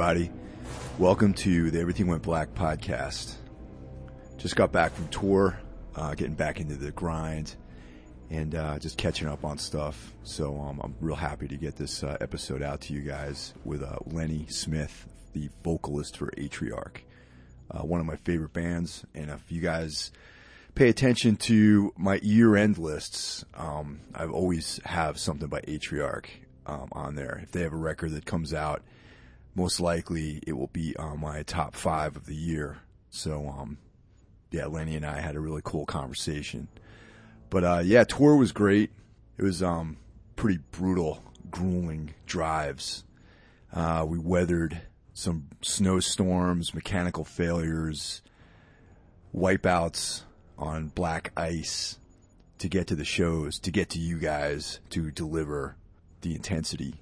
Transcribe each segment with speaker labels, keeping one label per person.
Speaker 1: Everybody. Welcome to the Everything Went Black podcast. Just got back from tour, uh, getting back into the grind, and uh, just catching up on stuff. So um, I'm real happy to get this uh, episode out to you guys with uh, Lenny Smith, the vocalist for Atriarch, uh, one of my favorite bands. And if you guys pay attention to my year-end lists, um, I always have something by Atriarch um, on there. If they have a record that comes out most likely it will be on my top five of the year. So, um, yeah, Lenny and I had a really cool conversation. But, uh, yeah, tour was great. It was, um, pretty brutal, grueling drives. Uh, we weathered some snowstorms, mechanical failures, wipeouts on black ice to get to the shows, to get to you guys to deliver the intensity.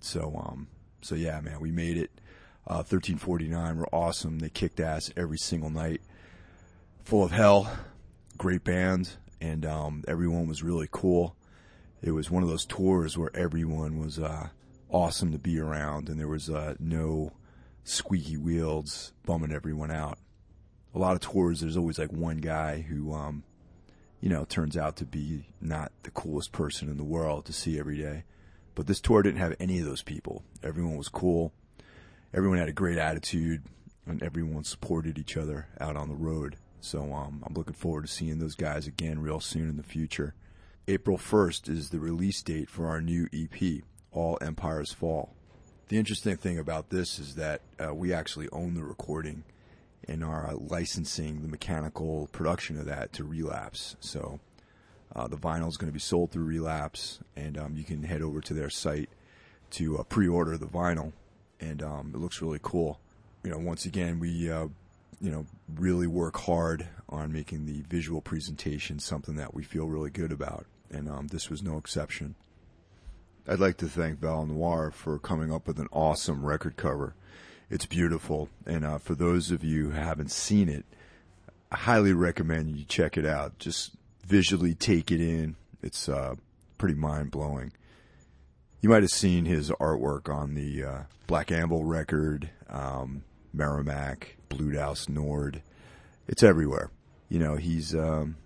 Speaker 1: So, um, so yeah, man, we made it. Uh, 1349 were awesome. They kicked ass every single night. Full of hell, great band, and um, everyone was really cool. It was one of those tours where everyone was uh, awesome to be around, and there was uh, no squeaky wheels bumming everyone out. A lot of tours, there's always like one guy who, um, you know, turns out to be not the coolest person in the world to see every day. But this tour didn't have any of those people. Everyone was cool. Everyone had a great attitude, and everyone supported each other out on the road. So um, I'm looking forward to seeing those guys again real soon in the future. April 1st is the release date for our new EP, All Empires Fall. The interesting thing about this is that uh, we actually own the recording and are licensing the mechanical production of that to Relapse. So uh, the vinyl is going to be sold through Relapse, and um, you can head over to their site to uh, pre-order the vinyl, and um, it looks really cool. You know, once again, we uh, you know really work hard on making the visual presentation something that we feel really good about, and um, this was no exception. I'd like to thank Valnoir for coming up with an awesome record cover. It's beautiful, and uh, for those of you who haven't seen it, I highly recommend you check it out. Just visually take it in. It's uh, pretty mind blowing. You might have seen his artwork on the uh, Black Anvil record, um, Merrimack, Blut Aus Nord. It's everywhere. You know, he's um,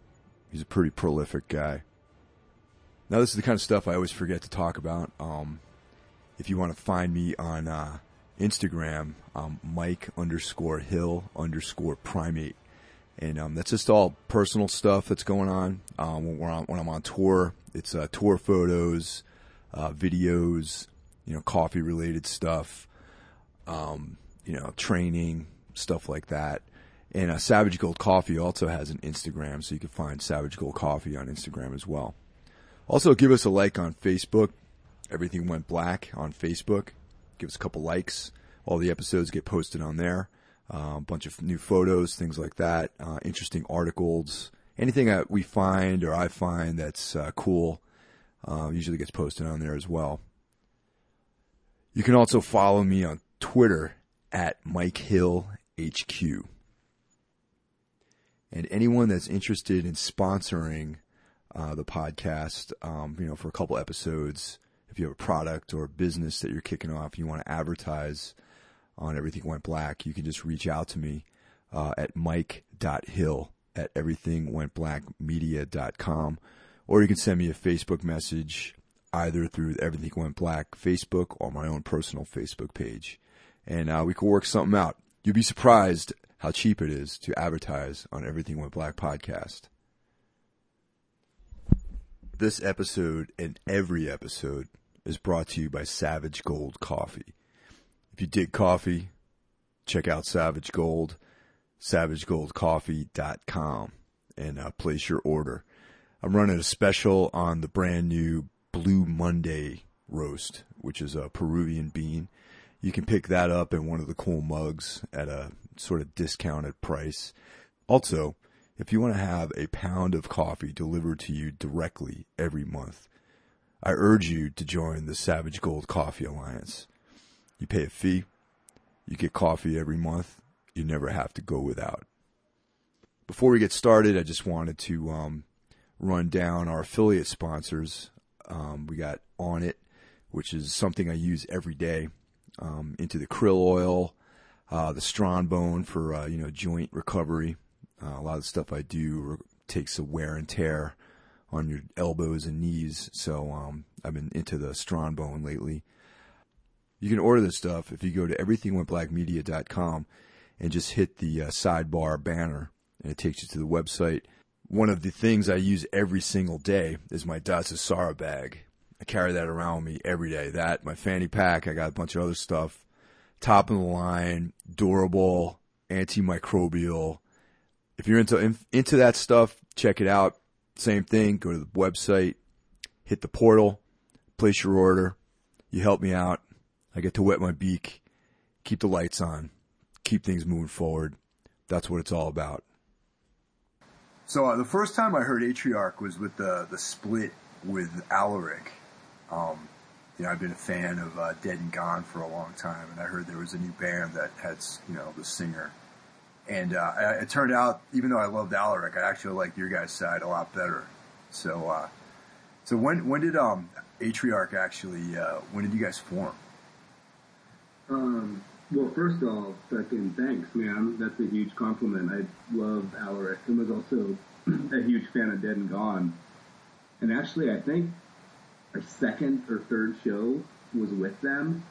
Speaker 1: he's a pretty prolific guy. Now, this is the kind of stuff I always forget to talk about. Um, if you want to find me on uh, Instagram, um, Mike underscore Hill underscore Primate and um, that's just all personal stuff that's going on. Um, when, on, when, I'm on tour, it's uh, tour photos, uh, videos, you know, coffee related stuff, um, you know, training stuff like that. And uh, Savage Gold Coffee also has an Instagram, so you can find Savage Gold Coffee on Instagram as well. Also, give us a like on Facebook. Everything went black on Facebook. Give us a couple likes. All the episodes get posted on there a bunch of new photos, things like that, uh, interesting articles, anything that we find or I find that's uh, cool uh, usually gets posted on there as well. You can also follow me on Twitter at Mike Hill HQ. And anyone that's interested in sponsoring uh, the podcast, um, you know, for a couple episodes, if you have a product or a business that you're kicking off, you want to advertise on Everything Went Black, you can just reach out to me uh, at mike.hill at everythingwentblackmedia.com. Or you can send me a Facebook message either through Everything Went Black Facebook or my own personal Facebook page. And uh, we can work something out. You'd be surprised how cheap it is to advertise on Everything Went Black podcast. This episode and every episode is brought to you by Savage Gold Coffee. If you dig coffee, check out Savage Gold, savagegoldcoffee.com, and uh, place your order. I'm running a special on the brand new Blue Monday roast, which is a Peruvian bean. You can pick that up in one of the cool mugs at a sort of discounted price. Also, if you want to have a pound of coffee delivered to you directly every month, I urge you to join the Savage Gold Coffee Alliance. You pay a fee, you get coffee every month, you never have to go without. Before we get started, I just wanted to um, run down our affiliate sponsors. Um, we got Onnit, which is something I use every day. Um, into the krill oil, uh, the Strongbone for uh, you know joint recovery. Uh, a lot of the stuff I do takes a wear and tear on your elbows and knees, so um, I've been into the Strongbone lately. You can order this stuff if you go to everythingwentblackmedia.com and just hit the uh, sidebar banner, and it takes you to the website. One of the things I use every single day is my Datsusara bag. I carry that around with me every day. That, my fanny pack, I got a bunch of other stuff. Top of the line, durable, antimicrobial. If you're into in, into that stuff, check it out. Same thing. Go to the website, hit the portal, place your order. You help me out. I get to wet my beak, keep the lights on, keep things moving forward. That's what it's all about. So uh, the first time I heard Atriarch was with the the split with Alaric. Um, you know, I've been a fan of uh, Dead and Gone for a long time, and I heard there was a new band that had, you know, the singer. And uh, it turned out, even though I loved Alaric, I actually liked your guys' side a lot better. So, uh, so when when did um, Atriarch actually? Uh, when did you guys form?
Speaker 2: Um, well, first off, fucking thanks, man. That's a huge compliment. I love Alaric and was also a huge fan of Dead and Gone. And actually, I think our second or third show was with them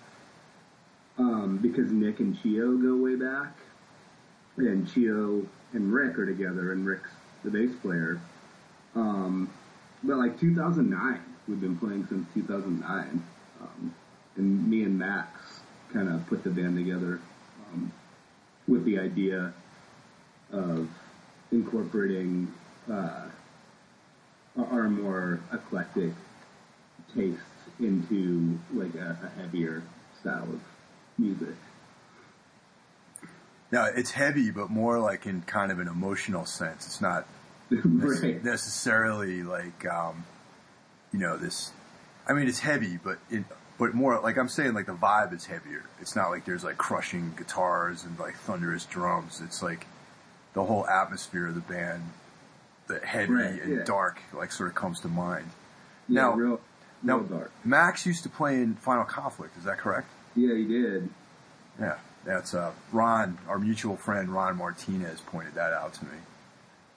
Speaker 2: um, because Nick and Chio go way back, and Chio and Rick are together, and Rick's the bass player. Um, but like 2009, we've been playing since 2009, um, and me and Max kind of put the band together um, with the idea of incorporating uh, our more eclectic tastes into like a, a heavier style of music.
Speaker 1: Now it's heavy, but more like in kind of an emotional sense. It's not
Speaker 2: right.
Speaker 1: necessarily like um, you know this. I mean, it's heavy, but it, but more like I'm saying, like the vibe is heavier. It's not like there's like crushing guitars and like thunderous drums. It's like the whole atmosphere of the band, the heavy
Speaker 2: Right,
Speaker 1: and
Speaker 2: yeah.
Speaker 1: dark, like sort of comes to mind.
Speaker 2: Yeah,
Speaker 1: Now-
Speaker 2: real,
Speaker 1: Now,
Speaker 2: real dark.
Speaker 1: Max used to play in Final Conflict. Is that correct?
Speaker 2: Yeah, he did.
Speaker 1: Yeah, that's uh, Ron, our mutual friend Ron Martinez, pointed that out to me.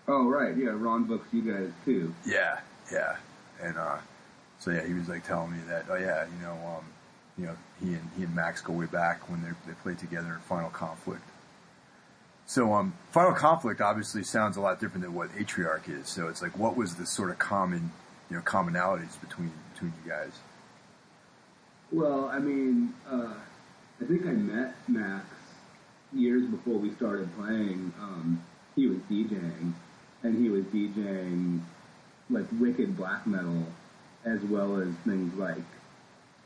Speaker 2: Oh, right. Yeah, Ron books you guys too.
Speaker 1: Yeah, yeah, and uh, so yeah, he was like telling me that. Oh yeah, you know, um, you know, he and he and Max go way back when they they played together in Final Conflict. So um, Final Conflict obviously sounds a lot different than what Atriarch is. So it's like, what was the sort of common, you know, commonalities between between you guys?
Speaker 2: Well, I mean, uh, I think I met Max years before we started playing. Um, he was DJing, and he was DJing like wicked black metal, as well as things like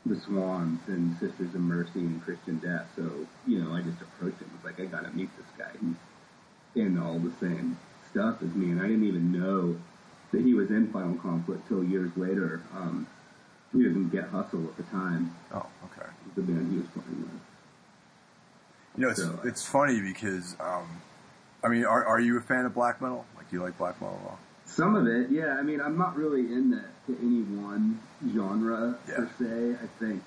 Speaker 2: the Swans and Sisters of Mercy and Christian Death. So you know, I just approached him was like, I gotta meet this guy. He's in all the same stuff as me, and I didn't even know that he was in Final Conflict till years later. Um, he didn't get Hustle at the time
Speaker 1: Oh, okay.
Speaker 2: the band he was playing with.
Speaker 1: You know, it's
Speaker 2: So-
Speaker 1: it's funny because, um, I mean, are are you a fan of black metal? Like, do you like black metal at all?
Speaker 2: Some of it, yeah. I mean, I'm not really in that to any one genre
Speaker 1: Yeah.
Speaker 2: per se. I think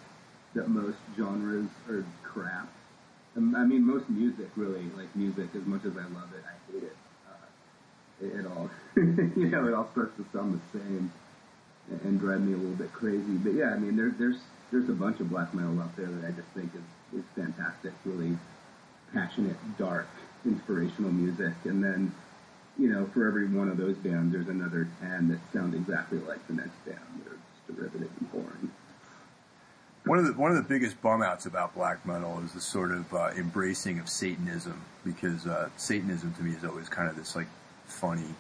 Speaker 2: that most genres are crap. Um, I mean, most music really, like music, as much as I love it, I hate it. Uh, it, it all, you know, it all starts to sound the same and, and drive me a little bit crazy. But yeah, I mean, there, there's there's a bunch of black metal out there that I just think is is fantastic, really passionate, dark, inspirational music, and then you know, for every one of those bands, there's another ten that sound exactly like the next band. They're just derivative and boring.
Speaker 1: One of the one of the biggest bum outs about black metal is the sort of uh, embracing of Satanism because uh, Satanism to me is always kind of this like funny.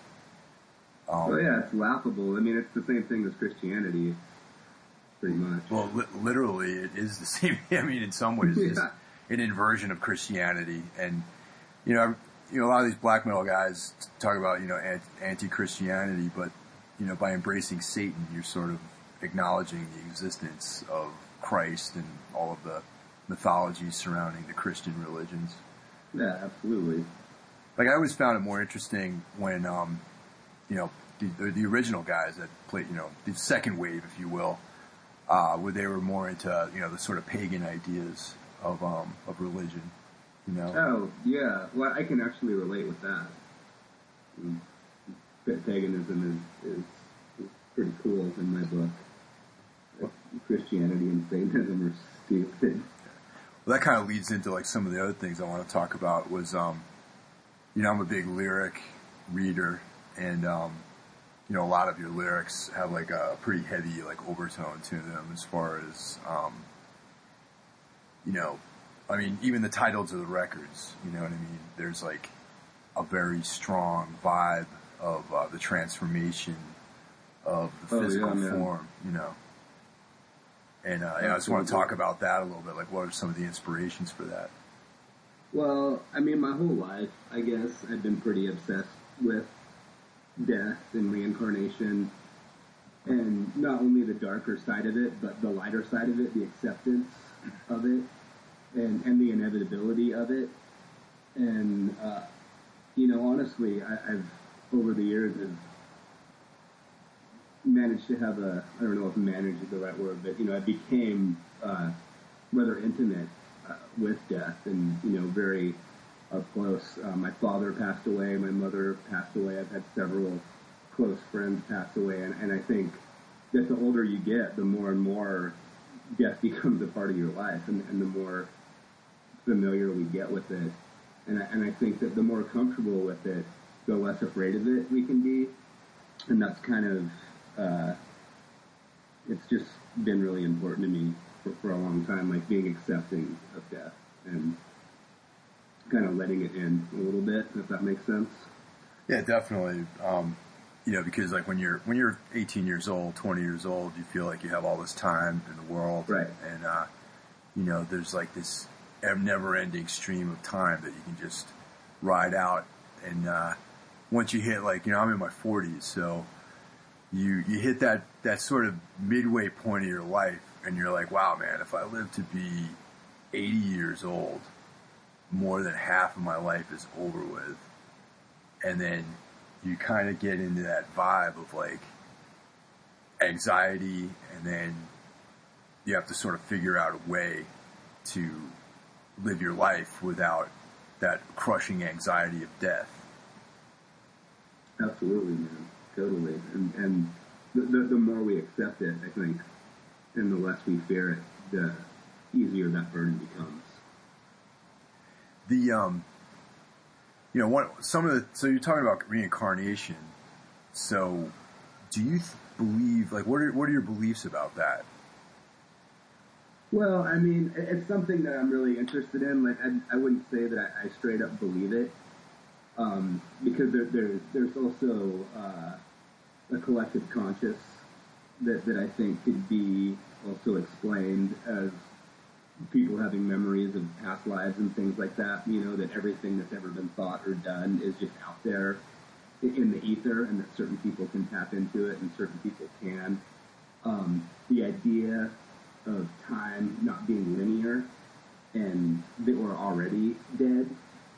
Speaker 2: Um, well, yeah, it's laughable. I mean, it's the same thing as Christianity, pretty much.
Speaker 1: Well, li- literally, it is the same. I mean, in some ways, it's an inversion of Christianity, and you know, you know, a lot of these black metal guys talk about you know anti-Christianity, but you know, by embracing Satan, you're sort of acknowledging the existence of Christ and all of the mythologies surrounding the Christian religions.
Speaker 2: Yeah, absolutely.
Speaker 1: Like I always found it more interesting when, um, you know, the, the, original guys that played, you know, the second wave, if you will, uh, where they were more into, you know, the sort of pagan ideas of um, of religion. You know.
Speaker 2: Oh yeah, well, I can actually relate with that. Paganism is, is, is pretty cool in my book. Christianity and Satanism are stupid.
Speaker 1: Well, that kind of leads into like some of the other things I want to talk about. Was um, you know, I'm a big lyric reader, and um, you know, a lot of your lyrics have like a pretty heavy like overtone to them as far as um, you know, I mean, even the titles of the records. You know what I mean? There's like a very strong vibe of uh, the transformation of the oh, physical yeah, form. You know. And uh, yeah, I just want to talk about that a little bit. Like, what are some of the inspirations for that?
Speaker 2: Well, I mean, my whole life, I guess, I've been pretty obsessed with death and reincarnation, and not only the darker side of it, but the lighter side of it, the acceptance of it, and and the inevitability of it. And uh, you know, honestly, I, I've over the years have managed to have a I don't know if manage is the right word, but you know I became uh, rather intimate uh, with death and you know very up close. Uh, my father passed away, my mother passed away. I've had several close friends pass away, and, and I think that the older you get, the more and more death becomes a part of your life, and, and the more familiar we get with it. And I, and I think that the more comfortable with it, the less afraid of it we can be. And that's kind of uh, it's just been really important to me for, for a long time, like being accepting of death and kind of letting it in a little bit, if that makes sense.
Speaker 1: Yeah, definitely. Um, you know, because like when you're when you're 18 years old, 20 years old, you feel like you have all this time in the world,
Speaker 2: right?
Speaker 1: And uh, you know, there's like this never-ending stream of time that you can just ride out. And uh, once you hit like, you know, I'm in my 40s, so you you hit that that sort of midway point of your life, and you're like, wow, man, if I live to be 80 years old, more than half of my life is over with, and then you kind of get into that vibe of like anxiety, and then you have to sort of figure out a way to live your life without that crushing anxiety of death.
Speaker 2: Absolutely, man totally. And, and the, the, the more we accept it, I think, and the less we fear it, the easier that burden becomes.
Speaker 1: The um, you know, what some of the so you're talking about reincarnation. So, do you th- believe like what are what are your beliefs about that?
Speaker 2: Well, I mean, it's something that I'm really interested in. Like, I, I wouldn't say that I, I straight up believe it, um, because there, there's there's also uh, a collective conscious that that I think could be also explained as people having memories of past lives and things like that. You know that everything that's ever been thought or done is just out there in the ether, and that certain people can tap into it and certain people can. Um, the idea of time not being linear and that we're already dead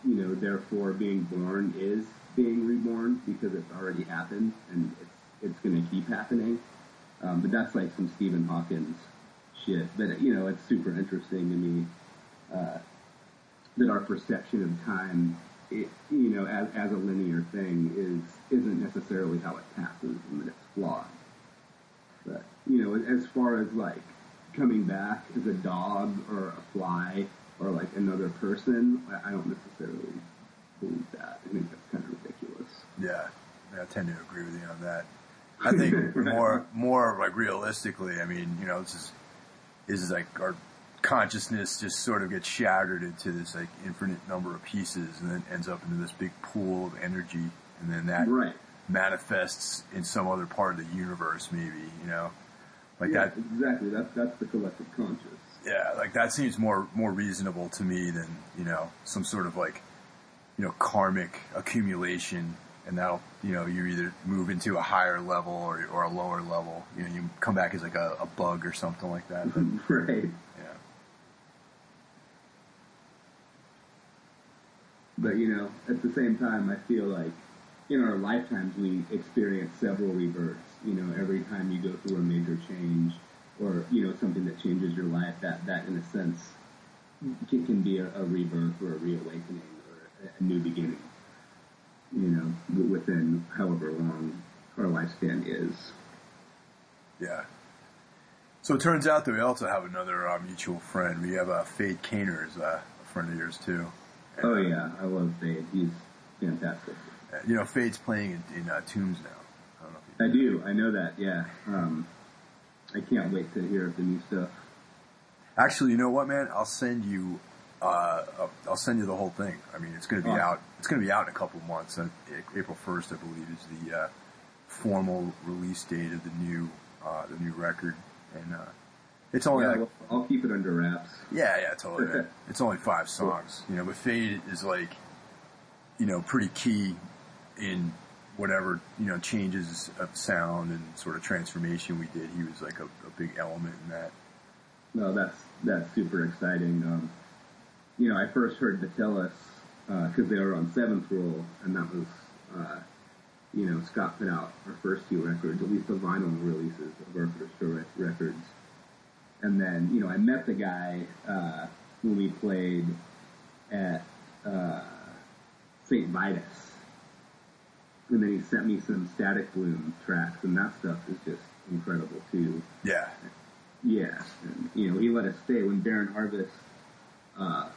Speaker 2: you know, therefore being born is being reborn because it's already happened and it's it's going to keep happening. Um, but that's like some Stephen Hawkins shit. But you know, it's super interesting to me uh, that our perception of time, it, you know, as, as a linear thing, is isn't necessarily how it passes and that it's flawed. But you know, as far as like coming back as a dog or a fly or like another person, I, don't necessarily believe that. I think that's kind of ridiculous.
Speaker 1: Yeah, I tend to agree with you on that. I think more, more like realistically. I mean, you know, this is this is like our consciousness just sort of gets shattered into this like infinite number of pieces and then ends up into this big pool of energy and then that
Speaker 2: Right.
Speaker 1: manifests in some other part of the universe maybe you know like
Speaker 2: Yeah,
Speaker 1: that
Speaker 2: exactly. That's that's the collective conscious.
Speaker 1: yeah like that seems more more reasonable to me than you know some sort of like you know karmic accumulation and that'll you know you either move into a higher level or, or a lower level you know you come back as like a, a bug or something like that
Speaker 2: right.
Speaker 1: yeah
Speaker 2: But you know, at the same time, I feel like in our lifetimes we experience several rebirths. You know, every time you go through a major change or you know something that changes your life, that that in a sense can, can be a, a rebirth or a reawakening or a, a new beginning. You know, within however long our lifespan is.
Speaker 1: Yeah. So it turns out that we also have another uh, mutual friend. We have uh, Fade Kainer is uh, a friend of yours too. And,
Speaker 2: Oh yeah, I love Fade. He's fantastic.
Speaker 1: You know, Fade's playing in, in uh, Tombs now. I don't know if you
Speaker 2: I know that. Yeah. Um, I can't wait to hear of the new stuff.
Speaker 1: Actually, you know what, man? I'll send you. Uh, I'll- send you the whole thing. I mean, it's going to be
Speaker 2: Awesome.
Speaker 1: out. It's going to be out in a couple of months. April first, I believe, is the uh, formal release date of the new uh, the new record, and uh, it's only
Speaker 2: Yeah,
Speaker 1: like
Speaker 2: well, I'll keep it under wraps.
Speaker 1: Yeah, yeah, totally. it's only five songs, you know, but Fade is like, you know, pretty key in whatever, you know, changes of sound and sort of transformation we did. He was like a, a big element in that.
Speaker 2: No, that's that's super exciting. Um, you know, I first heard Batillus because they were on Seventh Rule, and that was, uh, you know, Scott put out our first two records, at least the vinyl releases of our first two records. And then, you know, I met the guy uh, when we played at uh, St. Vitus. And then he sent me some Static Bloom tracks, and that stuff is just incredible too.
Speaker 1: Yeah,
Speaker 2: Yeah, and, you know, he let us stay when Barren Harvest uh,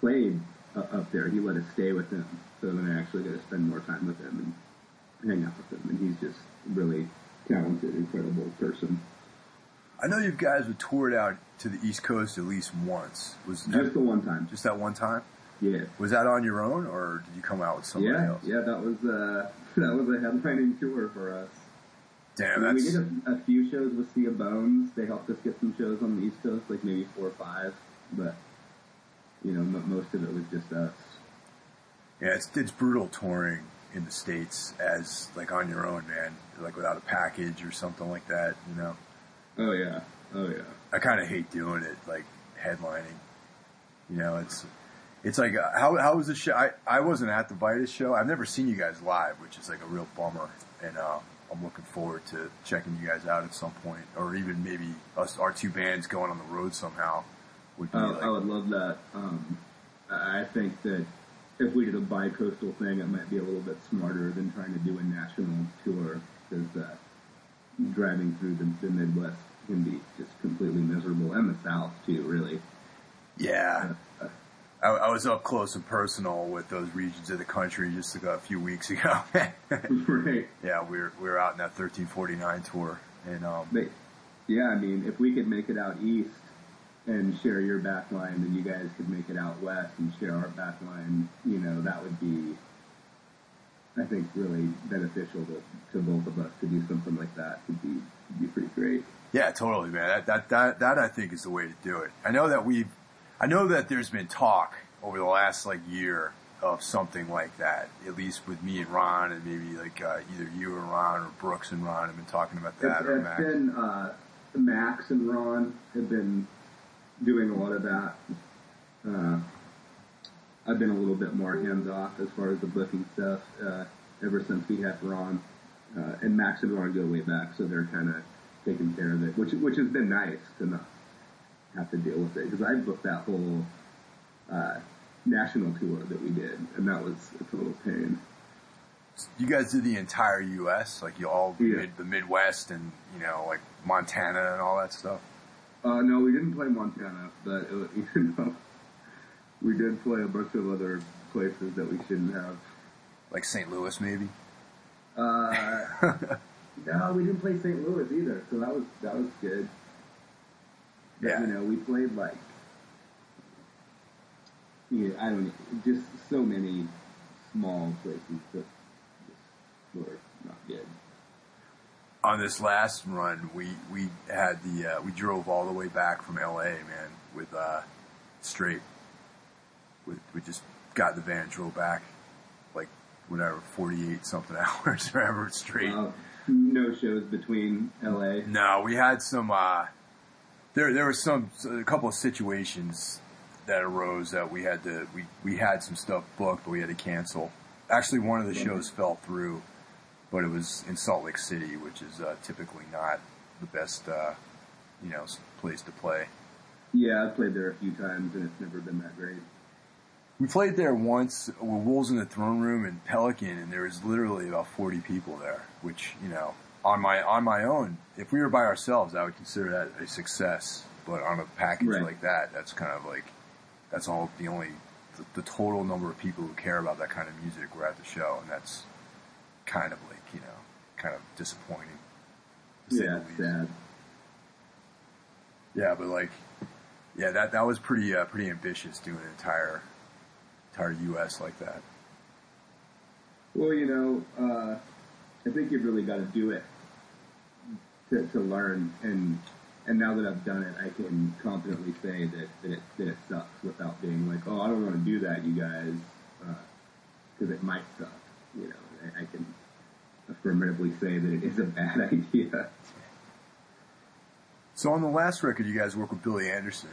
Speaker 2: played uh, up there. He let us stay with him, so then I actually got to spend more time with him and hang out with him. And he's just really talented, incredible person.
Speaker 1: I know you guys were toured out to the East Coast at least once. Was that,
Speaker 2: Just the one time.
Speaker 1: just that one time?
Speaker 2: Yeah,
Speaker 1: Was that on your own, or did you come out with somebody
Speaker 2: yeah,
Speaker 1: else?
Speaker 2: yeah. That was uh, that was a headlining tour for us.
Speaker 1: Damn,
Speaker 2: we did a, a few shows with Sea of Bones. They helped us get some shows on the East Coast, like maybe four or five. But you know, m- most of it was just us.
Speaker 1: yeah, it's it's brutal touring in the states as like on your own, man. Like without a package or something like that, you know.
Speaker 2: Oh yeah, oh yeah.
Speaker 1: I kind of hate doing it, like headlining. You know, it's it's like uh, how how was the show? I I wasn't at the Vitus show. I've never seen you guys live, which is like a real bummer. And uh, I'm looking forward to checking you guys out at some point, or even maybe us our two bands going on the road somehow would be
Speaker 2: I,
Speaker 1: like
Speaker 2: I would love that. Um, I think that if we did a bi-coastal thing, it might be a little bit smarter than trying to do a national tour because uh, driving through the, the Midwest can be just completely miserable, and the South too, really.
Speaker 1: yeah. I, I was up close and personal with those regions of the country just like a few weeks ago.
Speaker 2: right.
Speaker 1: yeah, we were we were out in that 1349 tour, and um,
Speaker 2: But yeah, I mean, if we could make it out east and share your back line, then you guys could make it out west and share our back line. You know, that would be, I think, really beneficial to, to both of us to do something like that. Would be would be pretty great.
Speaker 1: Yeah, totally, man. That, that that that I think is the way to do it. I know that we've, I know that there's been talk over the last like year of something like that. At least with me and Ron, and maybe like uh, either you and Ron or Brooks and Ron have been talking about that.
Speaker 2: It's,
Speaker 1: or
Speaker 2: it's
Speaker 1: Max.
Speaker 2: been uh, Max and Ron have been doing a lot of that. Uh, I've been a little bit more hands off as far as the booking stuff uh, ever since we had Ron. Uh, and Max and Ron go way back, so they're kind of taking care of it, which which has been nice to not have to deal with it because I booked that whole uh, national tour that we did, and that was a total pain.
Speaker 1: you guys did the entire U.S. like you all
Speaker 2: Yeah.
Speaker 1: mid, the Midwest and you know like Montana and all that stuff.
Speaker 2: Uh, no, we didn't play Montana, but it, you know, we did play a bunch of other places that we shouldn't have.
Speaker 1: Like St. Louis, maybe.
Speaker 2: Uh, no, we didn't play St. Louis either, so that was that was good. But,
Speaker 1: Yeah.
Speaker 2: You know, we played like, yeah, I don't know, just so many small places that just were not good.
Speaker 1: on this last run, we we had the uh, we drove all the way back from L.A. Man with uh, straight. We, we just got the van, drove back, like whatever, forty eight something hours, whatever, straight.
Speaker 2: Uh, no shows between LA.
Speaker 1: No, we had some. Uh, there, there was some a couple of situations that arose that we had to. We we had some stuff booked, but we had to cancel. Actually, one of the shows fell through, but it was in Salt Lake City, which is uh, typically not the best, uh, you know, place to play.
Speaker 2: Yeah, I've played there a few times and it's never been that great.
Speaker 1: We played there once with Wolves in the Throne Room and Pelican, and there was literally about forty people there. Which you know, on my on my own, if we were by ourselves, I would consider that a success. But on a package
Speaker 2: Right.
Speaker 1: like that, that's kind of like that's all the only the, the total number of people who care about that kind of music were at the show, and that's kind of like you know, kind of disappointing.
Speaker 2: Yeah,
Speaker 1: the
Speaker 2: it's
Speaker 1: least.
Speaker 2: sad.
Speaker 1: Yeah, but like, yeah, that that was pretty uh, pretty ambitious doing an entire entire U.S. like that.
Speaker 2: Well, you know, uh, I think you've really got to do it to, to learn. And and now that I've done it, I can confidently say that, that it that it sucks without being like, oh, I don't want to do that, you guys, because it might suck. You know, I, I can affirmatively say that it is a bad idea.
Speaker 1: So on the last record, you guys work with Billy Anderson.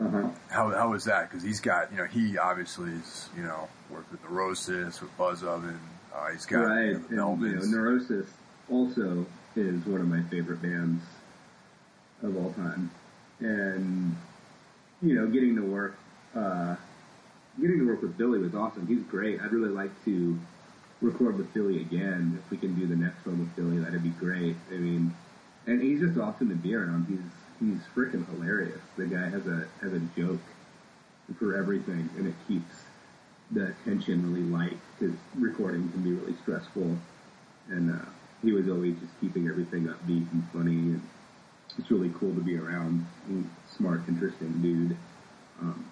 Speaker 2: Uh huh.
Speaker 1: How how was that? Because he's got you know he obviously is you know worked with Neurosis with Buzzoven. Uh, he's got
Speaker 2: right.
Speaker 1: you
Speaker 2: And,
Speaker 1: know, the
Speaker 2: you know, Neurosis also is one of my favorite bands of all time. And, you know, getting to work, uh, getting to work with Billy was awesome. He's great. I'd really like to record with Billy again. If we can do the next one with Billy, that'd be great. I mean, and he's just awesome to be around. He's, he's freaking hilarious. The guy has a, has a joke for everything and it keeps the tension really light because recording can be really stressful. And uh, he was always just keeping everything upbeat and funny, and it's really cool to be around. Smart, interesting dude. Um,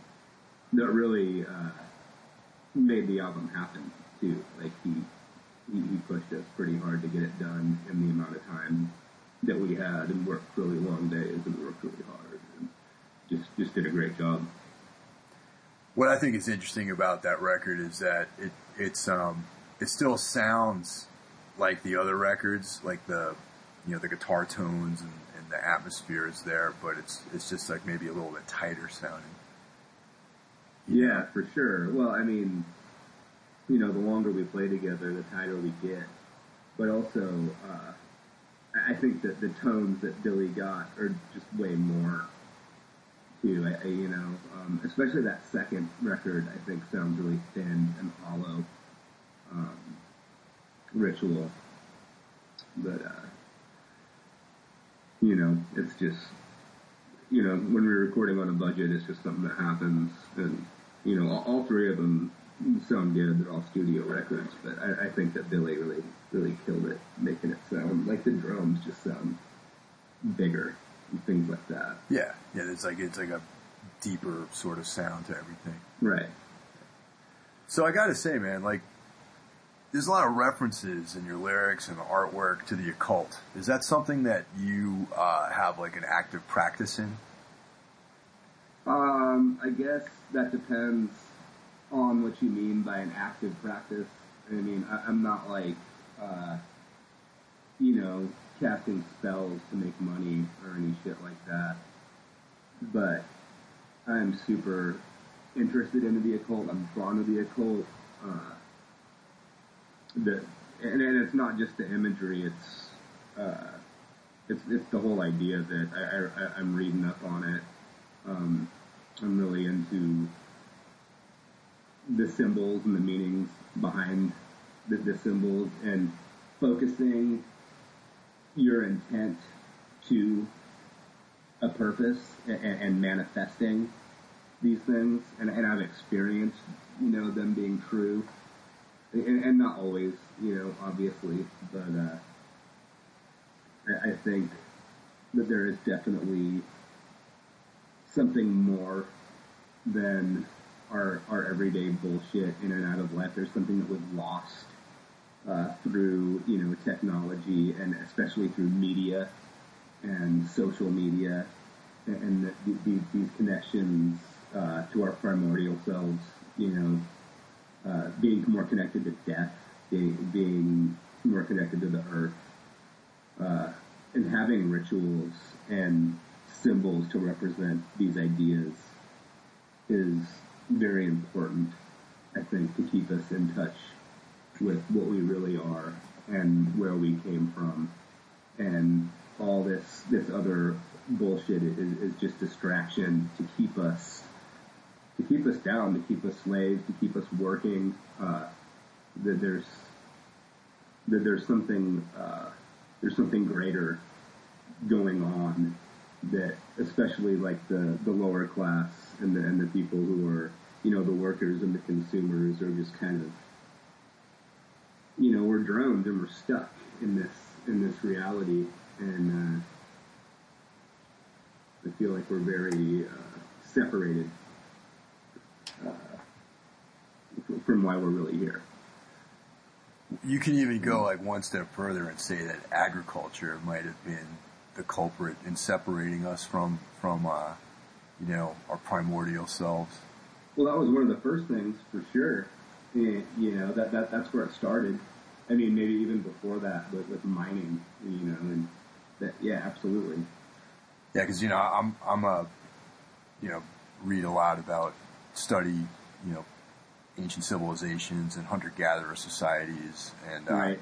Speaker 2: that really uh, made the album happen too. Like he, he he pushed us pretty hard to get it done in the amount of time that we had, and worked really long days and worked really hard, and just just did a great job.
Speaker 1: What I think is interesting about that record is that it it's um it still sounds like the other records, like the you know the guitar tones and, and the atmosphere is there, but it's it's just like maybe a little bit tighter sounding.
Speaker 2: Yeah, for sure. Well, I mean, you know, the longer we play together, the tighter we get. But also, uh, I think that the tones that Billy got are just way more. Too, I, I, you know, um, especially that second record, I think sounds really thin and hollow. Um, ritual, but uh, you know, it's just you know, when we're recording on a budget, it's just something that happens. And, you know, all, all three of them sound good. They're all studio records, but I, I think that Billy really, really killed it, making it sound like the drums just sound bigger and things like that.
Speaker 1: Yeah, yeah. It's like it's like a deeper sort of sound to everything.
Speaker 2: Right.
Speaker 1: So I got to say, man, like there's a lot of references in your lyrics and artwork to the occult. Is that something that you uh, have like an active practice in?
Speaker 2: Um, I guess that depends on what you mean by an active practice. I mean, I, I'm not like, uh, you know, casting spells to make money or any shit like that. But I'm super interested in the occult. I'm drawn to the occult. Uh, the and, and it's not just the imagery. It's uh, it's it's the whole idea it. I, I I'm reading up on it. Um, I'm really into the symbols and the meanings behind the, the symbols and focusing your intent to a purpose and, and manifesting these things. And, and I've experienced, you know, them being true. And, and not always, you know, obviously, but uh, I, I think that there is definitely something more than our our everyday bullshit in and out of life. There's something that was lost uh, through you know technology and especially through media and social media and, and the, these, these connections uh, to our primordial selves. You know, uh, being more connected to death, being, being more connected to the earth, uh, and having rituals and symbols to represent these ideas is very important, I think, to keep us in touch with what we really are and where we came from. And all this, this other bullshit is, is just distraction to keep us, to keep us down, to keep us slaves, to keep us working. Uh, that there's, that there's something, uh, there's something greater going on that especially like the, the lower class and the, and the people who are, you know, the workers and the consumers are just kind of, you know, we're drowned and we're stuck in this, in this reality. And, uh, I feel like we're very, uh, separated, uh, from why we're really here.
Speaker 1: You can even go like one step further and say that agriculture might have been the culprit in separating us from from uh, you know our primordial selves.
Speaker 2: Well, that was one of the first things for sure. And, you know that, that that's where it started. I mean, maybe even before that with, with mining, you know, and that yeah, absolutely.
Speaker 1: Yeah, because you know I'm I'm a you know read a lot about study you know ancient civilizations and hunter gatherer societies and uh,
Speaker 2: Right.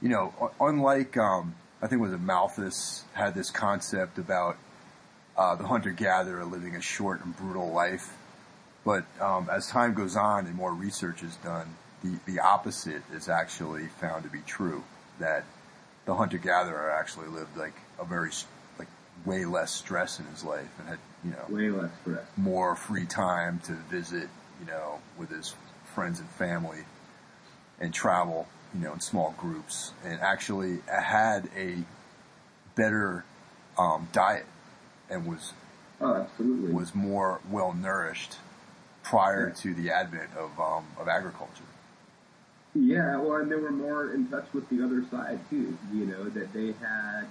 Speaker 1: you know unlike um, I think it was Malthus had this concept about uh, the hunter gatherer living a short and brutal life, but um, as time goes on and more research is done, the the opposite is actually found to be true. That the hunter gatherer actually lived like a very like way less stress in his life and had you know
Speaker 2: Way less stress.
Speaker 1: more free time to visit, you know, with his friends and family and travel, you know, in small groups and actually had a better um, diet and was
Speaker 2: Oh, absolutely.
Speaker 1: was more well nourished prior to the advent of um, of agriculture.
Speaker 2: Yeah, well, and they were more in touch with the other side too. You know that they had,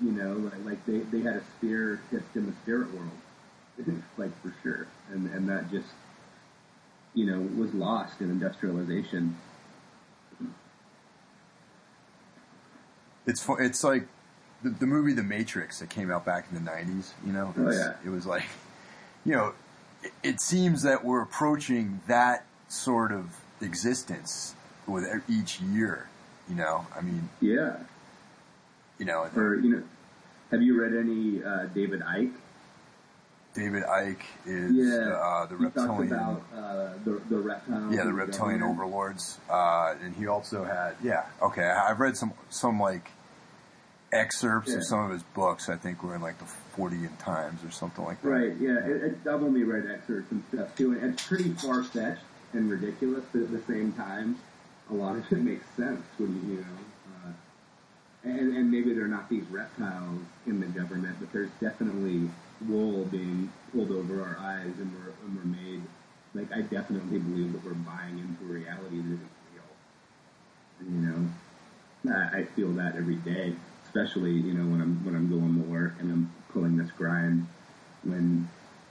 Speaker 2: you know, like, like they they had a spear tipped in the spirit world, like for sure, and and that just, you know, was lost in industrialization.
Speaker 1: It's fu- it's like the, the movie The Matrix that came out back in the '90s. You know,
Speaker 2: Oh, yeah.
Speaker 1: it was like, you know, it, it seems that we're approaching that sort of existence with each year. You know, I mean,
Speaker 2: Yeah,
Speaker 1: you know,
Speaker 2: or you know, have you read any uh, David Icke?
Speaker 1: David Icke is
Speaker 2: Yeah,
Speaker 1: uh, the
Speaker 2: he talks
Speaker 1: reptilian.
Speaker 2: about uh, the the reptile.
Speaker 1: yeah, the reptilian overlords, uh, and he also had yeah. Okay, I've read some some like excerpts
Speaker 2: Yeah.
Speaker 1: of some of his books. I think were in like the Fortean Times or something like that.
Speaker 2: Right, yeah. It, it, I've only read excerpts and stuff too, and it's pretty far fetched and ridiculous, but at the same time, a lot of it makes sense when you, you know. Uh, and, and maybe they're not these reptiles in the government, but there's definitely wool being pulled over our eyes, and we're, and we're made. Like, I definitely believe that we're buying into a reality that isn't real. You know, I, I feel that every day, especially you know when I'm when I'm going to work and I'm pulling this grind, when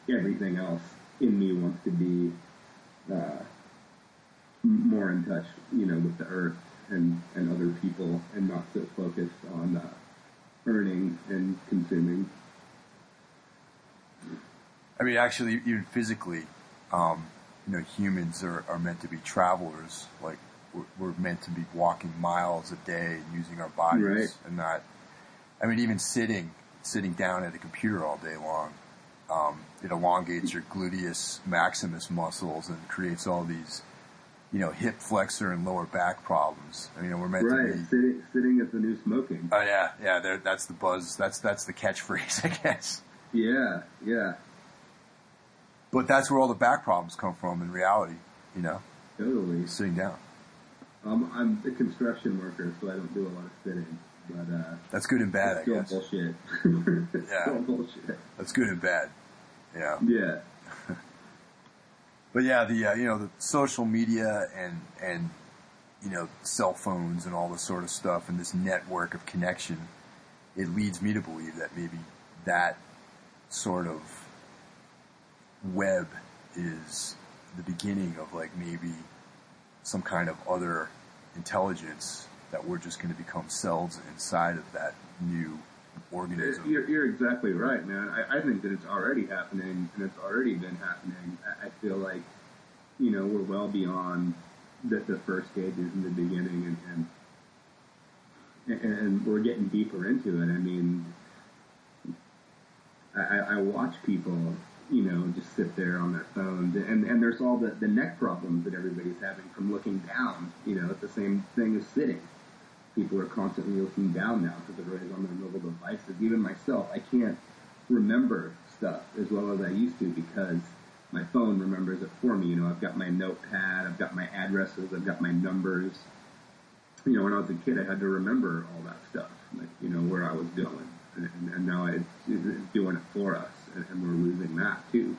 Speaker 2: everything else in me wants to be uh, more in touch, you know, with the earth and and other people, and not so focused on uh, earning and consuming.
Speaker 1: I mean, actually, even physically, um, you know, humans are, are meant to be travelers. Like we're, we're meant to be walking miles a day and using our bodies
Speaker 2: Right.
Speaker 1: and not. I mean, even sitting sitting down at a computer all day long, um, it elongates your gluteus maximus muscles and creates all these, you know, hip flexor and lower back problems. I mean, we're meant
Speaker 2: Right,
Speaker 1: to be.
Speaker 2: sitting sitting is the new smoking.
Speaker 1: Oh yeah, yeah. That's the buzz. That's that's the catchphrase, I guess.
Speaker 2: Yeah, yeah,
Speaker 1: But that's where all the back problems come from in reality. You know,
Speaker 2: totally.
Speaker 1: sitting down.
Speaker 2: Um, I'm a construction worker, so I don't do a lot of sitting. but uh,
Speaker 1: That's good and bad, I
Speaker 2: still
Speaker 1: guess.
Speaker 2: bullshit.
Speaker 1: Yeah.
Speaker 2: still bullshit.
Speaker 1: That's good and bad. Yeah.
Speaker 2: Yeah.
Speaker 1: But yeah, the uh, you know the social media and and you know cell phones and all this sort of stuff and this network of connection, it leads me to believe that maybe that sort of web is the beginning of like maybe some kind of other intelligence that we're just going to become cells inside of that new organism.
Speaker 2: You're, you're exactly right, man. I, I think that it's already happening, and it's already been happening. I, I feel like, you know, we're well beyond the, the first stages in the beginning, and, and and we're getting deeper into it. I mean, I, I I watch people, you know, just sit there on their phones, and and there's all the the neck problems that everybody's having from looking down. You know, it's the same thing as sitting people are constantly looking down now because they're always on their mobile devices. Even myself, I can't remember stuff as well as I used to because my phone remembers it for me. You know, I've got my notepad, I've got my addresses, I've got my numbers. You know, when I was a kid, I had to remember all that stuff, like, you know, where I was going. And, and, now it's, it's doing it for us, and, we're losing that too.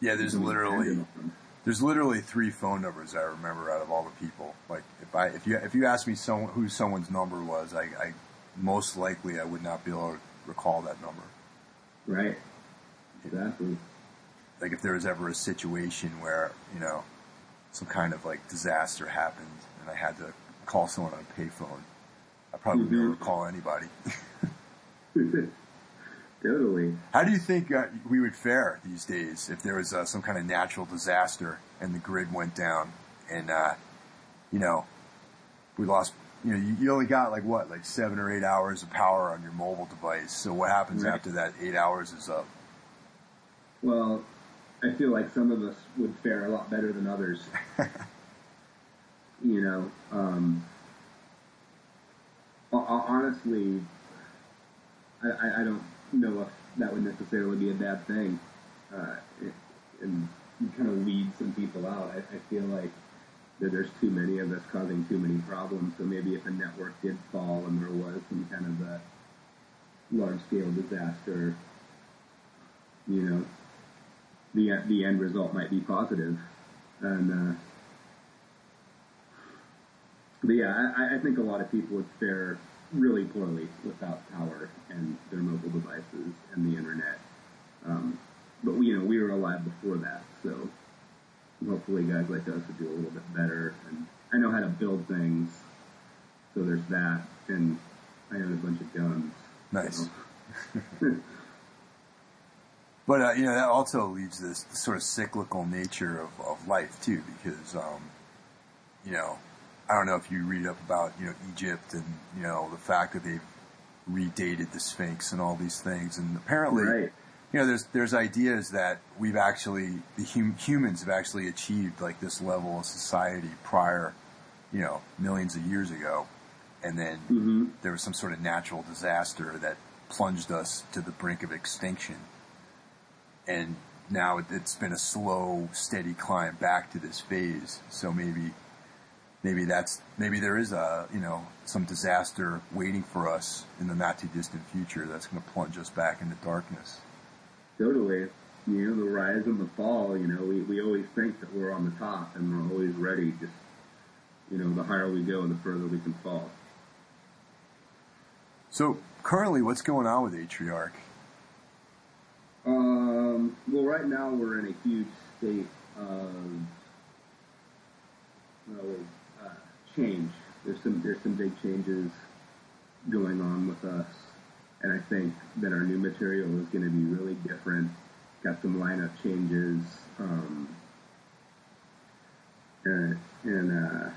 Speaker 1: Yeah, there's literally
Speaker 2: depend on them.
Speaker 1: There's literally three phone numbers I remember out of all the people. Like if I if you if you ask me someone who someone's number was, I, I most likely I would not be able to recall that number.
Speaker 2: Right. Exactly.
Speaker 1: Like if there was ever a situation where you know some kind of like disaster happened and I had to call someone on a payphone, I probably wouldn't be able call anybody.
Speaker 2: totally.
Speaker 1: How do you think uh, we would fare these days if there was uh, some kind of natural disaster and the grid went down and, uh, you know, we lost, you know, you, you only got like what, like seven or eight hours of power on your mobile device. So what happens
Speaker 2: Right.
Speaker 1: after that eight hours is up?
Speaker 2: Well, I feel like some of us would fare a lot better than others. you know, um, ho- ho- honestly, I, I, I don't know if that would necessarily be a bad thing. Uh, and you kind of weed some people out. I, I feel like that there's too many of us causing too many problems. So maybe if a network did fall and there was some kind of a large scale disaster, you know, the the end result might be positive. And uh, but yeah, I, I think a lot of people would fare really poorly without power and their mobile devices and the internet. Um, but we, you know, we were alive before that, so hopefully guys like us would do a little bit better. And I know how to build things, so there's that. And I own a bunch of guns.
Speaker 1: Nice.
Speaker 2: so-
Speaker 1: But, uh, you know, that also leads this, this sort of cyclical nature of, of life too, because, um, you know, I don't know if you read up about, you know, Egypt and, you know, the fact that they've redated the Sphinx and all these things. And apparently,
Speaker 2: Right.
Speaker 1: you know, there's, there's ideas that we've actually, the hum, humans have actually achieved like this level of society prior, you know, millions of years ago. And then
Speaker 2: hmm
Speaker 1: there was some sort of natural disaster that plunged us to the brink of extinction. And now it's been a slow, steady climb back to this phase. So maybe, maybe that's, maybe there is a, you know, some disaster waiting for us in the not too distant future that's going to plunge us back into darkness.
Speaker 2: Totally. You know, the rise and the fall, you know, we, we always think that we're on the top and we're always ready. Just, you know, the higher we go, the further we can fall.
Speaker 1: So currently what's going on with Atriarch?
Speaker 2: Um, well, right now we're in a huge state of well, change. There's some there's some big changes going on with us, and I think that our new material is going to be really different. Got some lineup changes, um, and, and uh,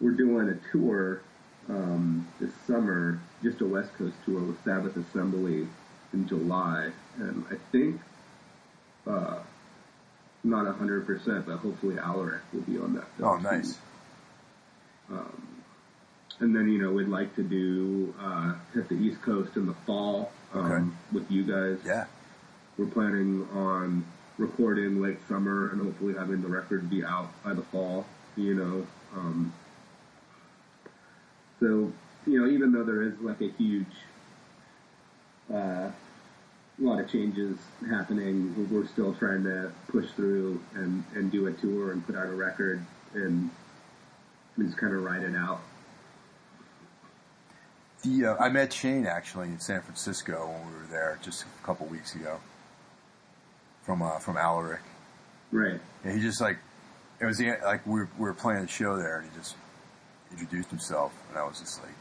Speaker 2: we're doing a tour um, this summer, just a West Coast tour with Sabbath Assembly in July, and I think uh, not a hundred percent, but hopefully Alaric will be on that. film
Speaker 1: Oh, nice.
Speaker 2: Um, and then you know we'd like to do uh, hit the East Coast in the fall um, with you guys.
Speaker 1: Yeah.
Speaker 2: We're planning on recording late summer and hopefully having the record be out by the fall. You know, um, So, you know, even though there is like a huge, uh, lot of changes happening, we're still trying to push through and, and do a tour and put out a record and just kind of ride it out.
Speaker 1: The uh, I met Shane actually in San Francisco when we were there just a couple weeks ago. From uh, from Alaric.
Speaker 2: Right.
Speaker 1: And he just like it was the, like we were, we were playing the show there, and he just introduced himself, and I was just like,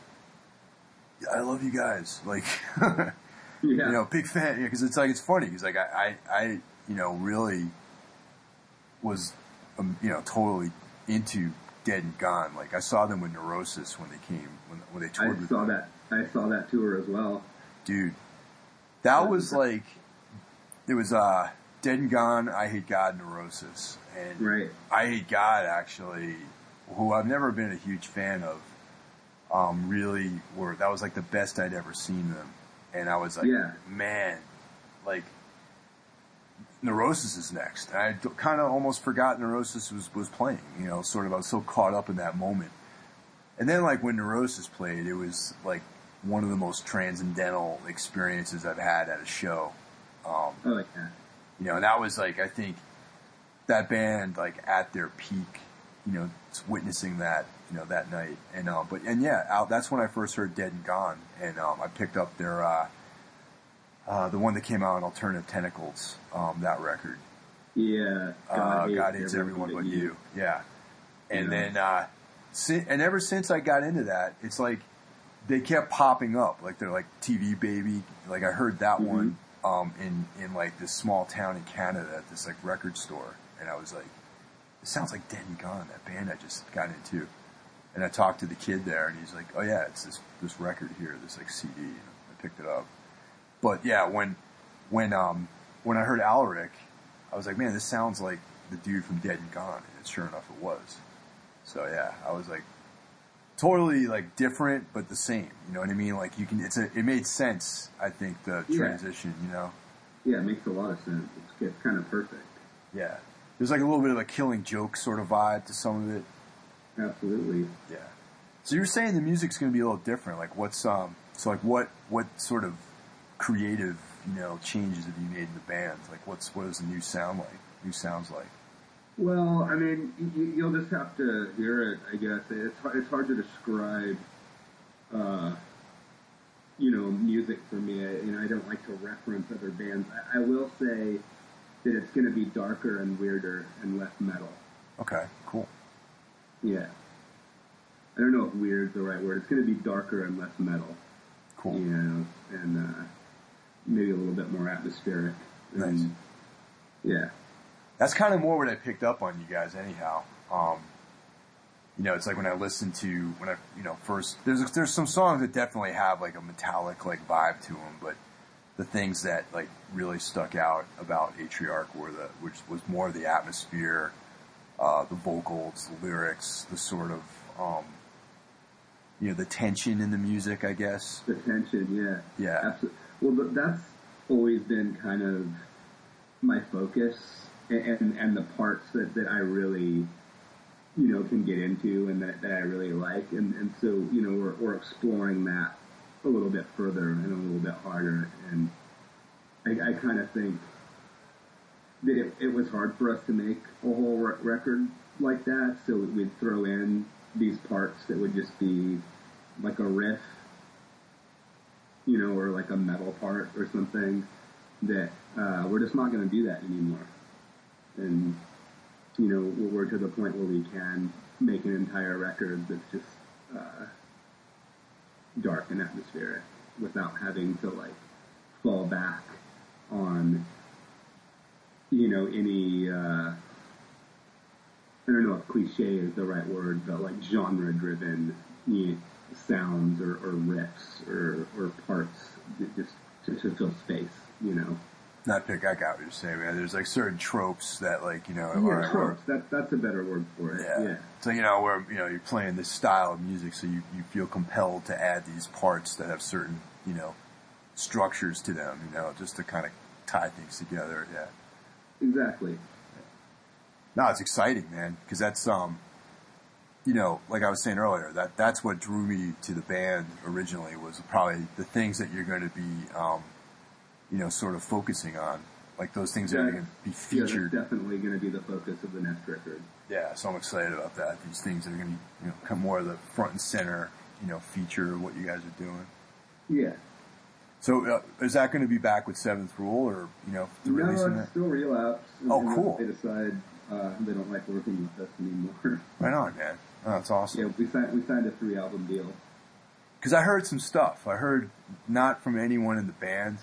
Speaker 1: yeah, "I love you guys." Like,
Speaker 2: Yeah.
Speaker 1: you know, big fan. Because it's like it's funny. Because like, I, I, I, you know, really was, um, you know, totally into Dead and Gone. Like I saw them with Neurosis when they came when when they
Speaker 2: I
Speaker 1: toured with
Speaker 2: saw
Speaker 1: me.
Speaker 2: that. I saw that tour as well.
Speaker 1: dude. That was like, it was uh, Dead and Gone. I hate God, Neurosis, and
Speaker 2: Right.
Speaker 1: I hate God actually, who I've never been a huge fan of. Um, really were that was like the best I'd ever seen them, and I was like,
Speaker 2: Yeah.
Speaker 1: man, like Neurosis is next. And I kind of almost forgot Neurosis was was playing. You know, sort of I was so caught up in that moment. And then like when Neurosis played, it was like one of the most transcendental experiences I've had at a show. Um,
Speaker 2: Oh yeah.
Speaker 1: you know, and that was like I think that band like at their peak, you know, witnessing that, you know, that night. And uh, but and yeah, out, that's when I first heard Dead and Gone, and um, I picked up their uh, uh, the one that came out on Alternative Tentacles, um, that record.
Speaker 2: Yeah.
Speaker 1: Uh, God hates everyone but you. Yeah. And
Speaker 2: Yeah.
Speaker 1: then, uh, si- and ever since I got into that, it's like they kept popping up. Like they're like TV Baby. Like I heard that
Speaker 2: Mhm.
Speaker 1: one um, in in like this small town in Canada at this like record store, and I was like, it sounds like Dead and Gone, that band I just got into. And I talked to the kid there, and he's like, oh yeah, it's this this record here, this like CD. And I picked it up. But yeah, when when um when I heard Alaric, I was like, man, this sounds like the dude from Dead and Gone, and sure enough, it was. So yeah, I was like, totally like different, but the same. You know what I mean? Like you can, it's a, it made sense. I think the
Speaker 2: Yeah.
Speaker 1: transition. You know,
Speaker 2: Yeah, it makes a lot of sense. It's, it's kind of perfect.
Speaker 1: yeah. There's like a little bit of a Killing Joke sort of vibe to some of it.
Speaker 2: Absolutely.
Speaker 1: Yeah. So you're saying the music's going to be a little different. Like what's um? So like what what sort of creative you know changes have you made in the band? Like what's what does the new sound like? New sounds like?
Speaker 2: Well, I mean, you, you'll just have to hear it. I guess it's hard, it's hard to describe, uh, you know, music for me. I, you know, I don't like to reference other bands. I, I will say that it's going to be darker and weirder and less metal.
Speaker 1: Okay.
Speaker 2: Yeah. I don't know if weird is the right word. It's going to be darker and less metal.
Speaker 1: Cool.
Speaker 2: You know, and uh, maybe a little bit more atmospheric. And,
Speaker 1: Nice.
Speaker 2: Yeah.
Speaker 1: That's kind of more what I picked up on you guys, anyhow. Um, you know, it's like when I listen to when I, you know, first there's there's some songs that definitely have like a metallic like vibe to them, but the things that like really stuck out about Atriarch were the which was more the atmosphere, uh, the vocals, the lyrics, the sort of um, you know the tension in the music, I guess.
Speaker 2: The tension, yeah.
Speaker 1: Yeah.
Speaker 2: Absolutely. Well, that's always been kind of my focus and, and, the parts that, that I really, you know, can get into and that, that I really like. And, and so, you know, we're, we're exploring that a little bit further and a little bit harder. And I, I kind of think that it, it was hard for us to make a whole re- record like that. So we'd throw in these parts that would just be like a riff you know, or like a metal part or something, that uh, we're just not going to do that anymore. And, you know, we're to the point where we can make an entire record that's just uh, dark and atmospheric without having to, like, fall back on, you know, any, uh, I don't know if cliche is the right word, but like genre driven you know, sounds or, or riffs or, or parts that just to, to fill space, you know.
Speaker 1: Not pick. I got what you're saying, man. There's like certain tropes that like you know.
Speaker 2: Yeah,
Speaker 1: are- are-
Speaker 2: tropes. That, that's a better word for it.
Speaker 1: Yeah.
Speaker 2: Yeah.
Speaker 1: So you know where you know you're playing this style of music, so you, you feel compelled to add these parts that have certain you know structures to them, you know, just to kind of tie things together. Yeah.
Speaker 2: Exactly.
Speaker 1: No, it's exciting, man, because that's um, you know, like I was saying earlier, that that's what drew me to the band originally was probably the things that you're going to be, um, you know, sort of focusing on, like those things that are going to be
Speaker 2: Yeah,
Speaker 1: featured.
Speaker 2: definitely going to be the focus of the next record.
Speaker 1: Yeah, so I'm excited about that. These things that are going to, you know, come more of the front and center, you know, feature of what you guys are doing.
Speaker 2: Yeah.
Speaker 1: So uh, is that going to be back with Seventh Rule, or you know, the release?
Speaker 2: No,
Speaker 1: releasing
Speaker 2: it's
Speaker 1: that?
Speaker 2: still relapse.
Speaker 1: Oh, cool.
Speaker 2: They decide uh, they don't like working with us anymore.
Speaker 1: Right on, man. Oh, that's awesome.
Speaker 2: yeah, we signed we signed a three album deal.
Speaker 1: Because I heard some stuff. I heard not from anyone in the band,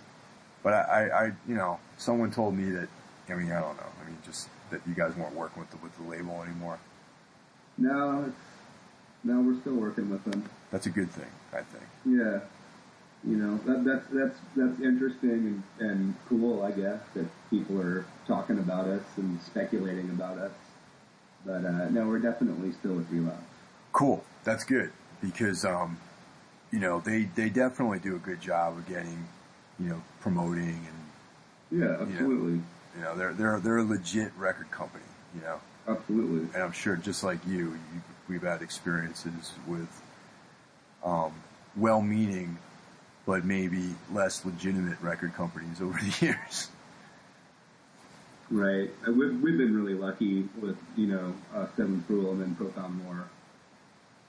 Speaker 1: but I, I, I, you know, someone told me that. I mean, I don't know. I mean, just that you guys weren't working with the with the label anymore.
Speaker 2: No, it's no, we're still working with them.
Speaker 1: That's a good thing, I think.
Speaker 2: Yeah. You know, that, that's, that's, that's interesting and, and cool, I guess, that people are talking about us and speculating about us. But, uh, no, we're definitely still with Relapse.
Speaker 1: Cool. That's good because, um, you know, they they definitely do a good job of getting, you know, promoting and
Speaker 2: Yeah, absolutely.
Speaker 1: you know they're they're they're a legit record company. You know,
Speaker 2: Absolutely.
Speaker 1: and I'm sure just like you, you we've had experiences with um, well-meaning but maybe less legitimate record companies over the years.
Speaker 2: Right. Uh, We've, we've been really lucky with, you know, uh, Seventh Rule and then Profound Lore.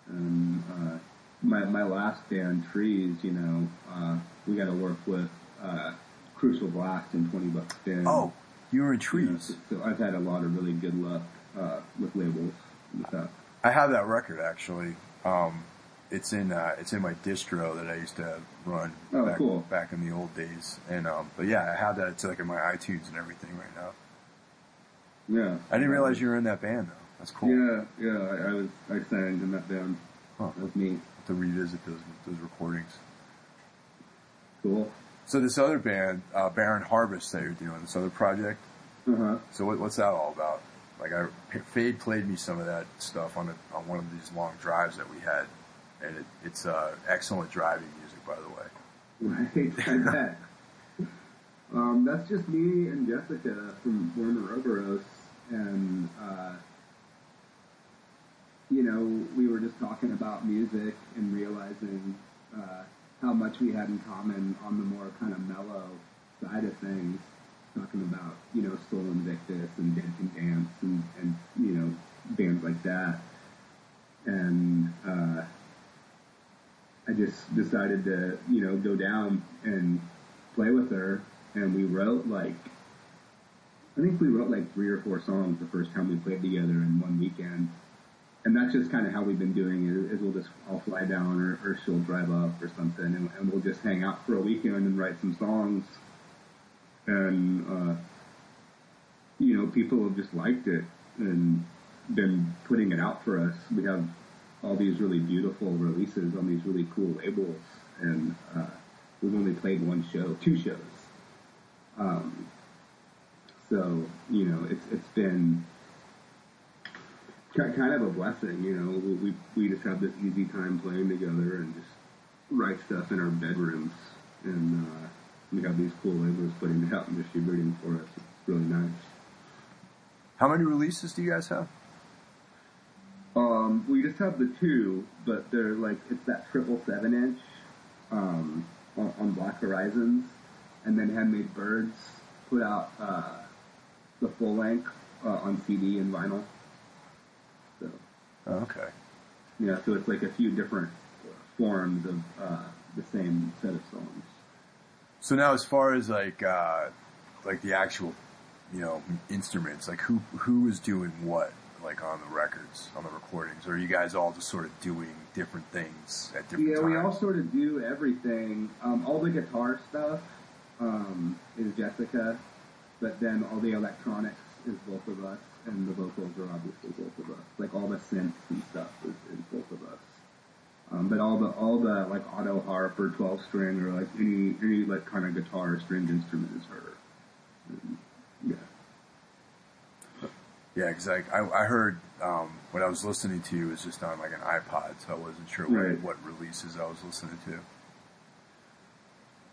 Speaker 2: And, uh, my, my last band, Trees, you know, uh, we got to work with, uh, Crucial Blast and 20 Buck Spin.
Speaker 1: Oh, you're in
Speaker 2: You know, so, so I've had a lot of really good luck, uh, with labels and stuff.
Speaker 1: I have that record actually. Um, it's in uh, it's in my distro that I used to run
Speaker 2: Oh,
Speaker 1: back,
Speaker 2: cool.
Speaker 1: back in the old days. And um, but yeah, I have that. It's like in my iTunes and everything right now.
Speaker 2: Yeah.
Speaker 1: I didn't realize you were in that band though. That's cool.
Speaker 2: Yeah, yeah, I, I was, I sang in that band.
Speaker 1: Huh.
Speaker 2: That was neat.
Speaker 1: To revisit those those recordings.
Speaker 2: Cool.
Speaker 1: So this other band, uh, Barren Harvest, that you're doing, this other project.
Speaker 2: Uh huh.
Speaker 1: So what, what's that all about? Like I, Fade played me some of that stuff on a, on one of these long drives that we had, and it, it's uh, excellent driving music, by the way.
Speaker 2: Right, I bet. Um, that's just me and Jessica from Worm Ouroboros, and uh, you know, we were just talking about music and realizing uh, how much we had in common on the more kind of mellow side of things. Talking about you know Sol Invictus and Dead Can Dance and, and you know bands like that, and uh, I just decided to, you know, go down and play with her, and we wrote like, I think we wrote like three or four songs the first time we played together in one weekend, and that's just kind of how we've been doing it. Is we'll just I'll fly down or, or she'll drive up or something, and, and we'll just hang out for a weekend and write some songs, and uh, you know, people have just liked it and been putting it out for us. We have all these really beautiful releases on these really cool labels, and uh, we've only played one show, two shows. Um, so you know, it's it's been kind of a blessing. You know, we we, just have this easy time playing together and just write stuff in our bedrooms, and uh, we have these cool labels putting it out and distributing for us. It's really nice.
Speaker 1: How many releases do you guys have?
Speaker 2: Um, we just have the two, but they're like it's that triple seven inch um, on, on Black Horizons, and then Handmade Birds put out uh, the full length uh, on CD and vinyl. So
Speaker 1: okay.
Speaker 2: yeah, so it's like a few different forms of uh, the same set of songs.
Speaker 1: So now, as far as like uh, like the actual, you know, instruments, like who who is doing what, like on the records, on the recordings, or are you guys all just sort of doing different things at different
Speaker 2: Yeah,
Speaker 1: times?
Speaker 2: we all sort of do everything. Um, all the guitar stuff um, is Jessica, but then all the electronics is both of us, and the vocals are obviously both of us. Like all the synths and stuff is, is both of us. Um, but all the all the like auto harp or twelve string or like any any like kind of guitar or stringed instrument is her. And, yeah.
Speaker 1: Yeah, because I, I I heard um, what I was listening to was just on like an iPod, so I wasn't sure what,
Speaker 2: Right.
Speaker 1: what releases I was listening to.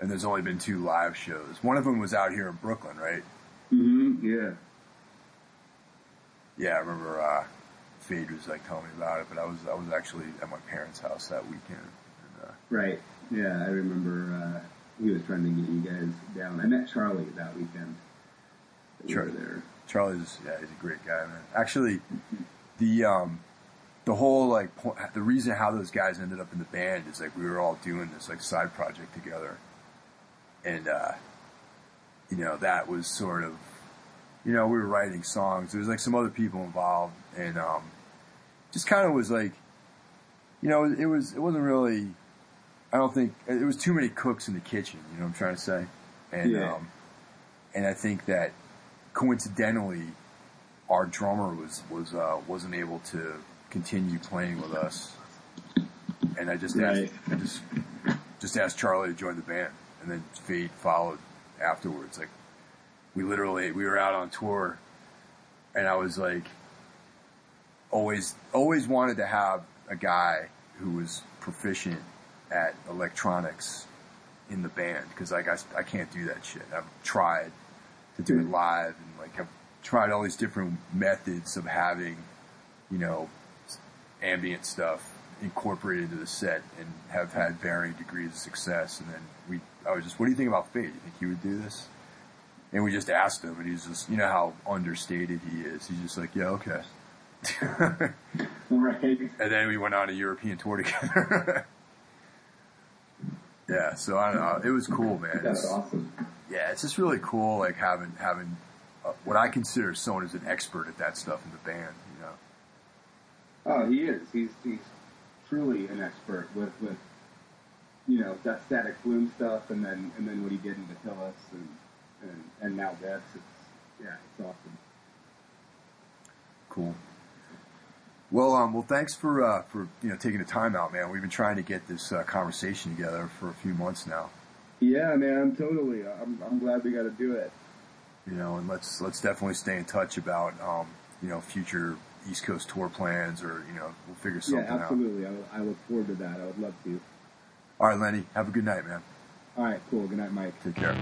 Speaker 1: And there's only been two live shows. One of them was out here in Brooklyn, right?
Speaker 2: Mm-hmm. Yeah.
Speaker 1: Yeah, I remember uh, Fade was like telling me about it, but I was I was actually at my parents' house that weekend. And, uh,
Speaker 2: Right. Yeah, I remember uh, he was trying to get you guys down. I met Charlie that weekend. we
Speaker 1: Sure.
Speaker 2: were there.
Speaker 1: Charlie's yeah, he's a great guy, man. Actually, the um, the whole like po- the reason how those guys ended up in the band is like we were all doing this like side project together, and uh, you know that was sort of you know we were writing songs. There was like some other people involved, and um, just kind of was like you know it was it wasn't really. I don't think it was too many cooks in the kitchen. You know what I'm trying to say, and
Speaker 2: Yeah.
Speaker 1: um, and I think that coincidentally, our drummer was was uh, wasn't able to continue playing with us, and I just asked, I just just asked Charlie to join the band, and then Fade followed afterwards. Like we literally we were out on tour, and I was like, always always wanted to have a guy who was proficient at electronics in the band. Because like I, I can't do that shit. I've tried to do it live and like I've tried all these different methods of having, you know, ambient stuff incorporated into the set and have had varying degrees of success. And then we, I was just, what do you think about Fade? Do you think he would do this? And we just asked him and he's just, you know how understated he is. He's just like, yeah, okay.
Speaker 2: Right.
Speaker 1: And then we went on a European tour together. yeah, so I don't know. It was cool, man.
Speaker 2: That's
Speaker 1: It's-
Speaker 2: awesome.
Speaker 1: yeah, it's just really cool, like having having uh, what I consider someone who's an expert at that stuff in the band. You know,
Speaker 2: Oh, he is. He's he's truly an expert with with you know that Statiqbloom stuff, and then and then what he did in Batillus, and and and now this. It's yeah, it's awesome.
Speaker 1: cool. Well, um, well, thanks for uh, for you know taking the time out, man. We've been trying to get this uh, conversation together for a few months now.
Speaker 2: Yeah, man, totally. I'm I'm glad we got to do it.
Speaker 1: You know, and let's let's definitely stay in touch about um, you know future East Coast tour plans, or you know we'll figure something out.
Speaker 2: Yeah, absolutely. I, I look forward to that. I would love to.
Speaker 1: All right, Lenny, have a good night, man.
Speaker 2: All right, cool. Good night, Mike.
Speaker 1: Take care.